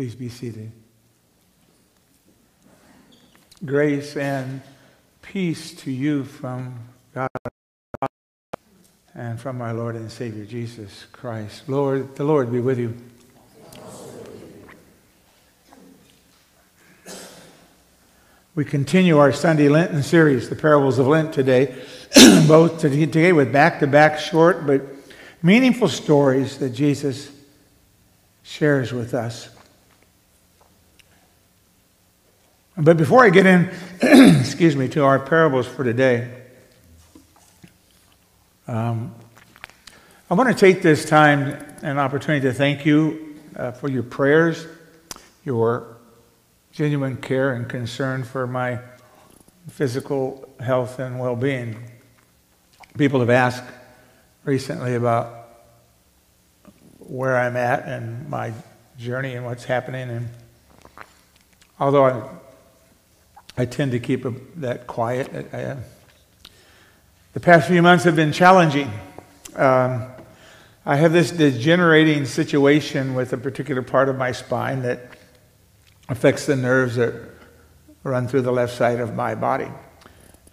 Please be seated. Grace and peace to you from God and from our Lord and Savior Jesus Christ. Lord, the Lord be with you. We continue our Sunday Lenten series, the Parables of Lent, today, both today with back to back short but meaningful stories that Jesus shares with us. But before I get in, excuse me, to our parables for today, um, I want to take this time and opportunity to thank you uh, for your prayers, your genuine care and concern for my physical health and well being. People have asked recently about where I'm at and my journey and what's happening. And although I I tend to keep that quiet. I, I, uh, the past few months have been challenging. Um, I have this degenerating situation with a particular part of my spine that affects the nerves that run through the left side of my body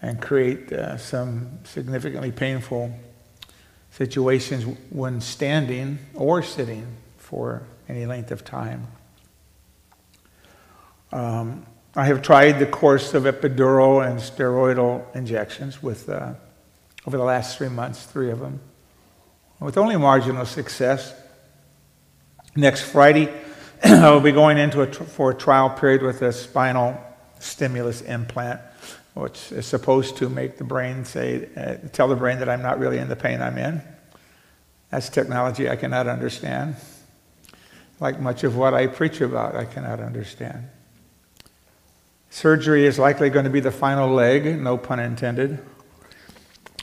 and create uh, some significantly painful situations when standing or sitting for any length of time. Um, I have tried the course of epidural and steroidal injections with, uh, over the last three months, three of them, with only marginal success. Next Friday, I will be going into a for a trial period with a spinal stimulus implant, which is supposed to make the brain say, uh, tell the brain that I'm not really in the pain I'm in. That's technology I cannot understand. Like much of what I preach about, I cannot understand. Surgery is likely going to be the final leg, no pun intended,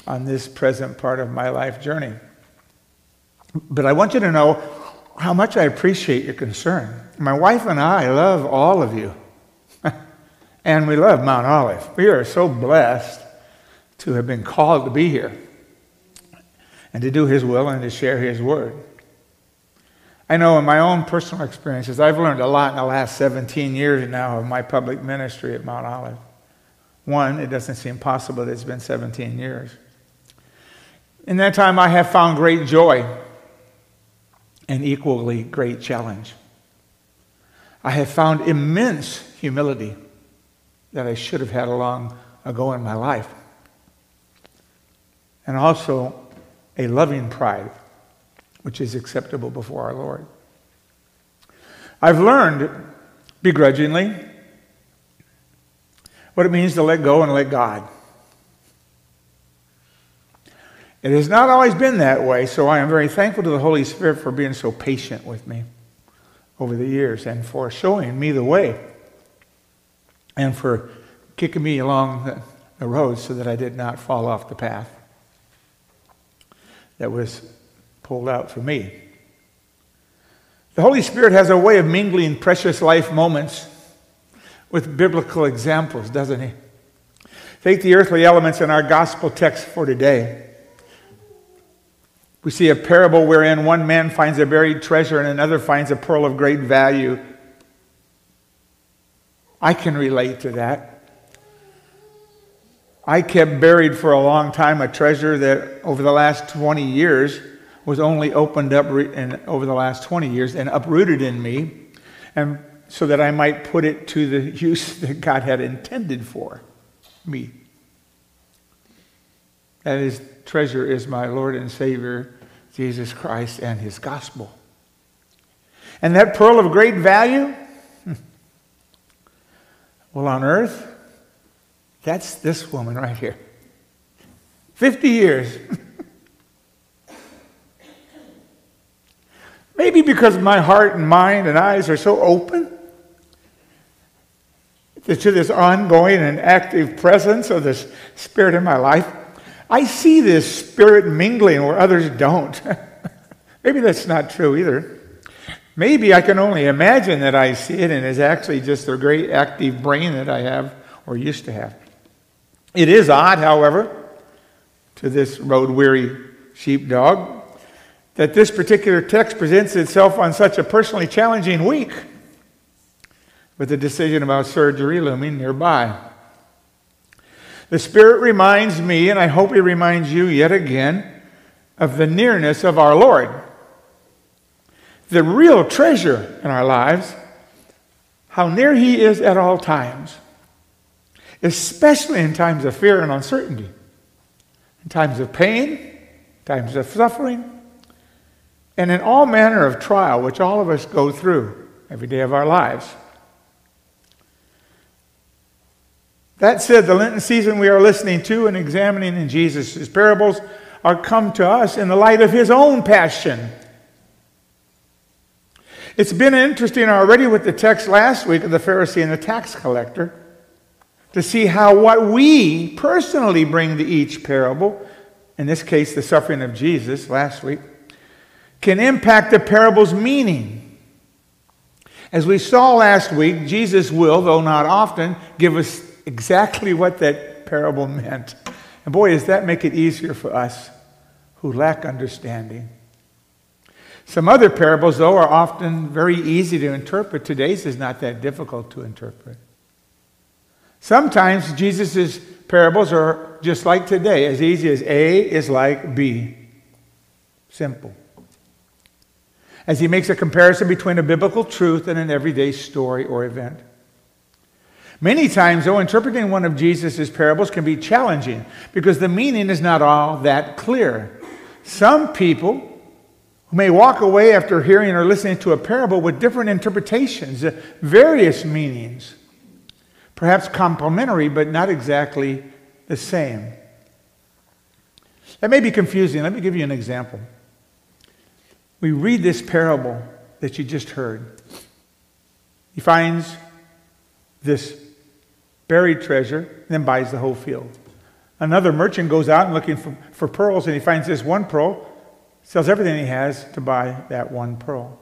on this present part of my life journey. But I want you to know how much I appreciate your concern. My wife and I love all of you, and we love Mount Olive. We are so blessed to have been called to be here and to do His will and to share His word. I know in my own personal experiences, I've learned a lot in the last 17 years now of my public ministry at Mount Olive. One, it doesn't seem possible that it's been 17 years. In that time, I have found great joy and equally great challenge. I have found immense humility that I should have had a long ago in my life, and also a loving pride which is acceptable before our Lord. I've learned begrudgingly what it means to let go and let God. It has not always been that way, so I am very thankful to the Holy Spirit for being so patient with me over the years and for showing me the way and for kicking me along the, road so that I did not fall off the path that was pulled out for me. The Holy Spirit has a way of mingling precious life moments with biblical examples, doesn't he? Take the earthly elements in our gospel text for today. We see a parable wherein one man finds a buried treasure and another finds a pearl of great value. I can relate to that. I kept buried for a long time a treasure that over the last 20 years was only opened up in, over the last 20 years and uprooted in me, and so that I might put it to the use that God had intended for me. That is, treasure is my Lord and Savior, Jesus Christ, and His gospel. And that pearl of great value, well, on earth, that's this woman right here. 50 years. Maybe because my heart and mind and eyes are so open to this ongoing and active presence of this Spirit in my life. I see this Spirit mingling where others don't. Maybe that's not true either. Maybe I can only imagine that I see it and it's actually just a great active brain that I have or used to have. It is odd, however, to this road weary sheepdog that this particular text presents itself on such a personally challenging week. with the decision about surgery looming nearby. The Spirit reminds me, and I hope He reminds you yet again, of the nearness of our Lord. The real treasure in our lives, how near He is at all times, especially in times of fear and uncertainty, in times of pain, times of suffering, and in all manner of trial, which all of us go through every day of our lives. That said, the Lenten season we are listening to and examining in Jesus' parables are come to us in the light of his own passion. It's been interesting already with the text last week of the Pharisee and the tax collector to see how what we personally bring to each parable, in this case the suffering of Jesus last week, can impact the parable's meaning. As we saw last week, Jesus will, though not often, give us exactly what that parable meant. And boy, does that make it easier for us who lack understanding. Some other parables, though, are often very easy to interpret. Today's is not that difficult to interpret. Sometimes Jesus' parables are just like today, as easy as A is like B. Simple. As he makes a comparison between a biblical truth and an everyday story or event. Many times, though, interpreting one of Jesus' parables can be challenging because the meaning is not all that clear. Some people who may walk away after hearing or listening to a parable with different interpretations, various meanings, perhaps complementary, but not exactly the same. That may be confusing. Let me give you an example. We read this parable that you just heard. He finds this buried treasure, then buys the whole field. Another merchant goes out and looking for, for pearls, and he finds this one pearl, sells everything he has to buy that one pearl.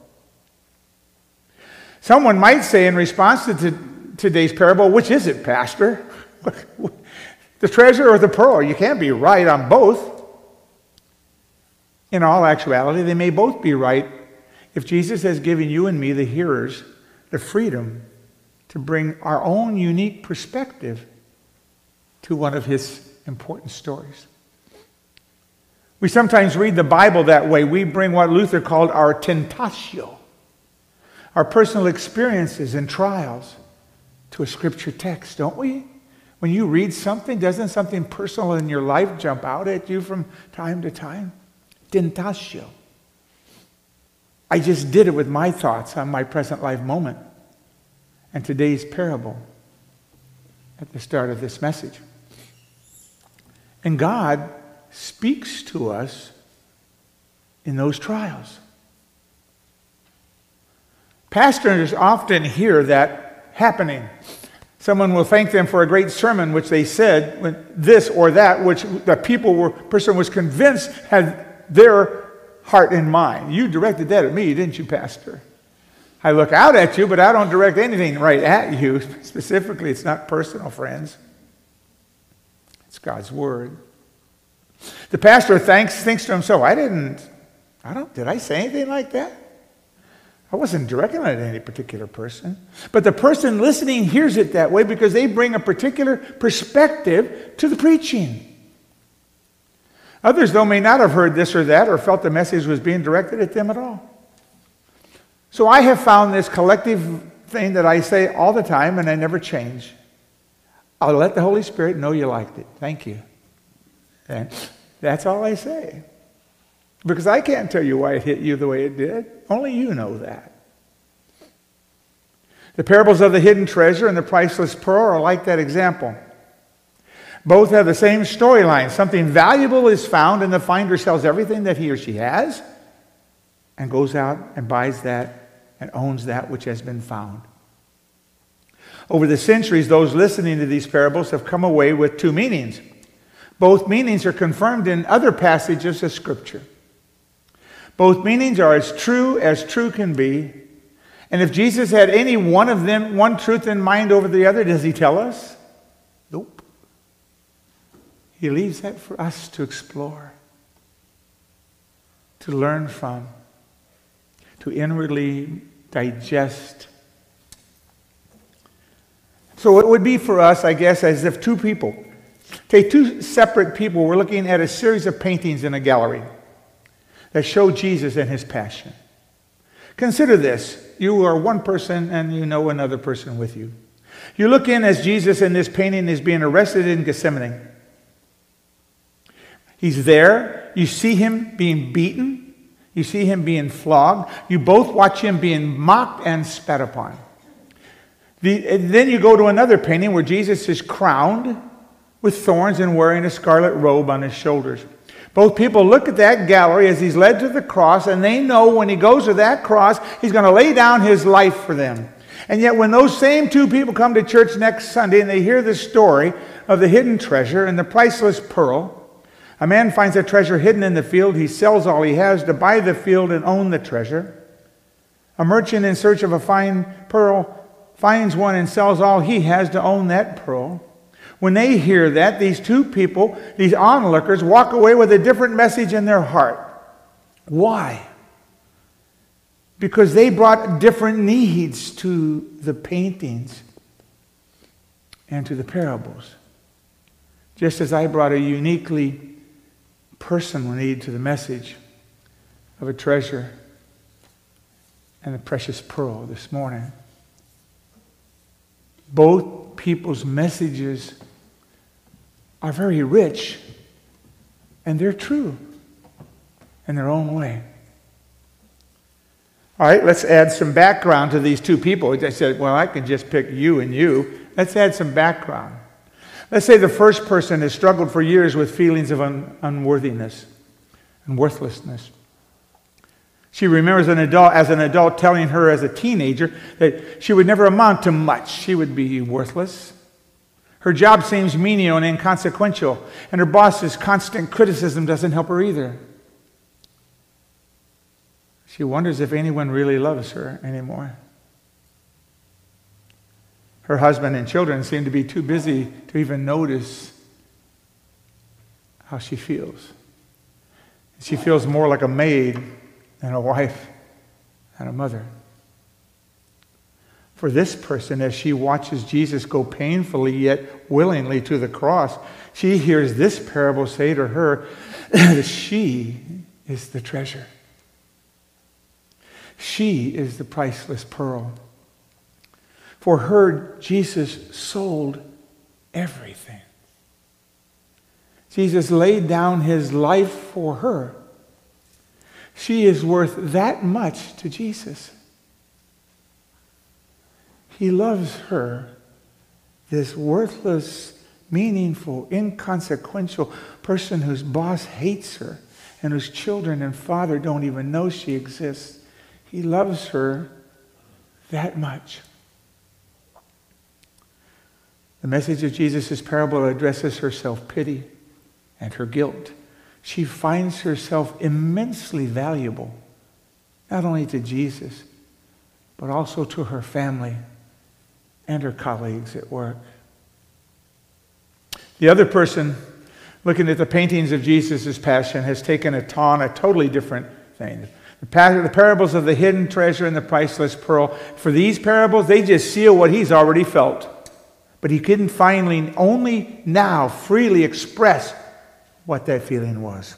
Someone might say in response to today's parable, which is it, Pastor? the treasure or the pearl? You can't be right on both. In all actuality, they may both be right if Jesus has given you and me, the hearers, the freedom to bring our own unique perspective to one of his important stories. We sometimes read the Bible that way. We bring what Luther called our tentatio, our personal experiences and trials, to a scripture text, don't we? When you read something, doesn't something personal in your life jump out at you from time to time? Tentatio. I just did it with my thoughts on my present life moment and today's parable at the start of this message. And God speaks to us in those trials. Pastors often hear that happening. Someone will thank them for a great sermon, which they said this or that, which the people were person was convinced had their heart and mind. You directed that at me, didn't you, Pastor? I look out at you, but I don't direct anything right at you. Specifically, it's not personal, friends. It's God's word. The pastor thanks, thinks to himself, I didn't, I don't, did I say anything like that? I wasn't directing it at any particular person. But the person listening hears it that way because they bring a particular perspective to the preaching. Others, though, may not have heard this or that or felt the message was being directed at them at all. So I have found this collective thing that I say all the time and I never change. I'll let the Holy Spirit know you liked it. Thank you. And that's all I say. Because I can't tell you why it hit you the way it did. Only you know that. The parables of the hidden treasure and the priceless pearl are like that example. Both have the same storyline. Something valuable is found, and the finder sells everything that he or she has and goes out and buys that and owns that which has been found. Over the centuries, those listening to these parables have come away with two meanings. Both meanings are confirmed in other passages of Scripture. Both meanings are as true as true can be. And if Jesus had any one of them, one truth in mind over the other, does he tell us? He leaves that for us to explore, to learn from, to inwardly digest So it would be for us, I guess, as if two people, take two separate people, were looking at a series of paintings in a gallery that show Jesus and his passion. Consider this you are one person and you know another person with you. You look in as Jesus in this painting is being arrested in Gethsemane. He's there. You see him being beaten. You see him being flogged. You both watch him being mocked and spat upon. The, then you go to another painting where Jesus is crowned with thorns and wearing a scarlet robe on his shoulders. Both people look at that gallery as he's led to the cross, and they know when he goes to that cross, he's going to lay down his life for them. And yet, when those same two people come to church next Sunday and they hear the story of the hidden treasure and the priceless pearl, a man finds a treasure hidden in the field. He sells all he has to buy the field and own the treasure. A merchant in search of a fine pearl finds one and sells all he has to own that pearl. When they hear that, these two people, these onlookers, walk away with a different message in their heart. Why? because they brought different needs to the paintings and to the parables. Just as I brought a uniquely personal need to the message of a treasure and a precious pearl this morning. Both people's messages are very rich and they're true in their own way. All right, let's add some background to these two people. I said, well, I can just pick you and you. Let's add some background. Let's say the first person has struggled for years with feelings of un- unworthiness and worthlessness. She remembers an adult, as an adult telling her as a teenager that she would never amount to much. She would be worthless. Her job seems menial and inconsequential, and her boss's constant criticism doesn't help her either. She wonders if anyone really loves her anymore. Her husband and children seem to be too busy to even notice how she feels. She feels more like a maid than a wife and a mother. For this person, as she watches Jesus go painfully yet willingly to the cross, she hears this parable say to her that she is the treasure. She is the priceless pearl. For her, Jesus sold everything. Jesus laid down his life for her. She is worth that much to Jesus. He loves her, this worthless, meaningful, inconsequential person whose boss hates her and whose children and father don't even know she exists. He loves her that much. The message of Jesus' parable addresses her self pity and her guilt. She finds herself immensely valuable, not only to Jesus, but also to her family and her colleagues at work. The other person, looking at the paintings of Jesus' passion, has taken a on a totally different thing. The parables of the hidden treasure and the priceless pearl. For these parables, they just seal what he's already felt. But he couldn't finally, only now, freely express what that feeling was.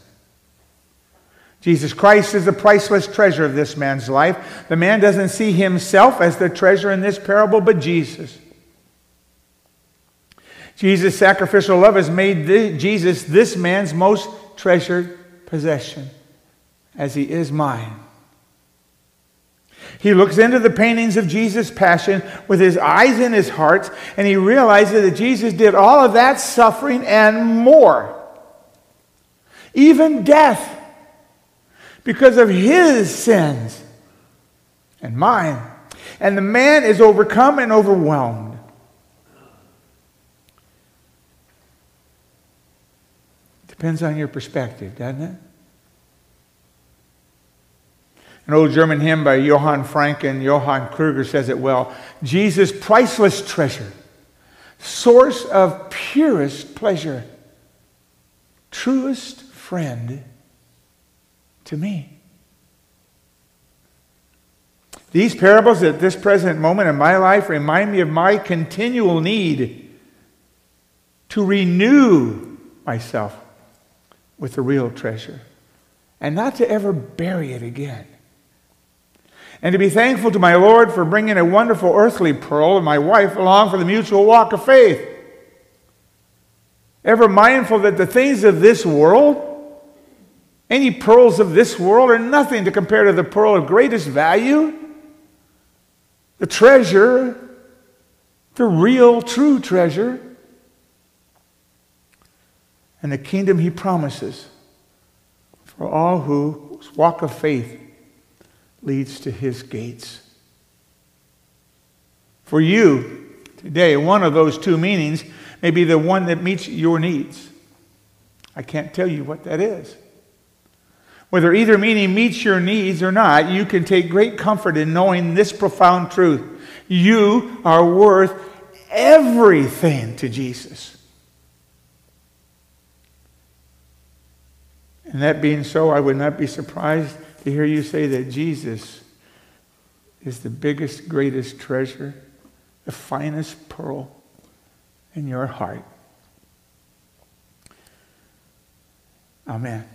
Jesus Christ is the priceless treasure of this man's life. The man doesn't see himself as the treasure in this parable, but Jesus. Jesus' sacrificial love has made Jesus this man's most treasured possession as he is mine. He looks into the paintings of Jesus' passion with his eyes in his heart, and he realizes that Jesus did all of that suffering and more. Even death, because of his sins and mine. And the man is overcome and overwhelmed. Depends on your perspective, doesn't it? An old German hymn by Johann Franck and Johann Crüger says it well Jesus, priceless treasure, source of purest pleasure, truest friend to me. These parables at this present moment in my life remind me of my continual need to renew myself with the real treasure and not to ever bury it again. And to be thankful to my Lord for bringing a wonderful earthly pearl and my wife along for the mutual walk of faith. Ever mindful that the things of this world, any pearls of this world, are nothing to compare to the pearl of greatest value, the treasure, the real, true treasure, and the kingdom he promises for all whose walk of faith leads to his gates. For you today, one of those two meanings may be the one that meets your needs. I can't tell you what that is. Whether either meaning meets your needs or not, you can take great comfort in knowing this profound truth. You are worth everything to Jesus. And that being so, I would not be surprised to hear you say that Jesus is the biggest, greatest treasure, the finest pearl in your heart. Amen.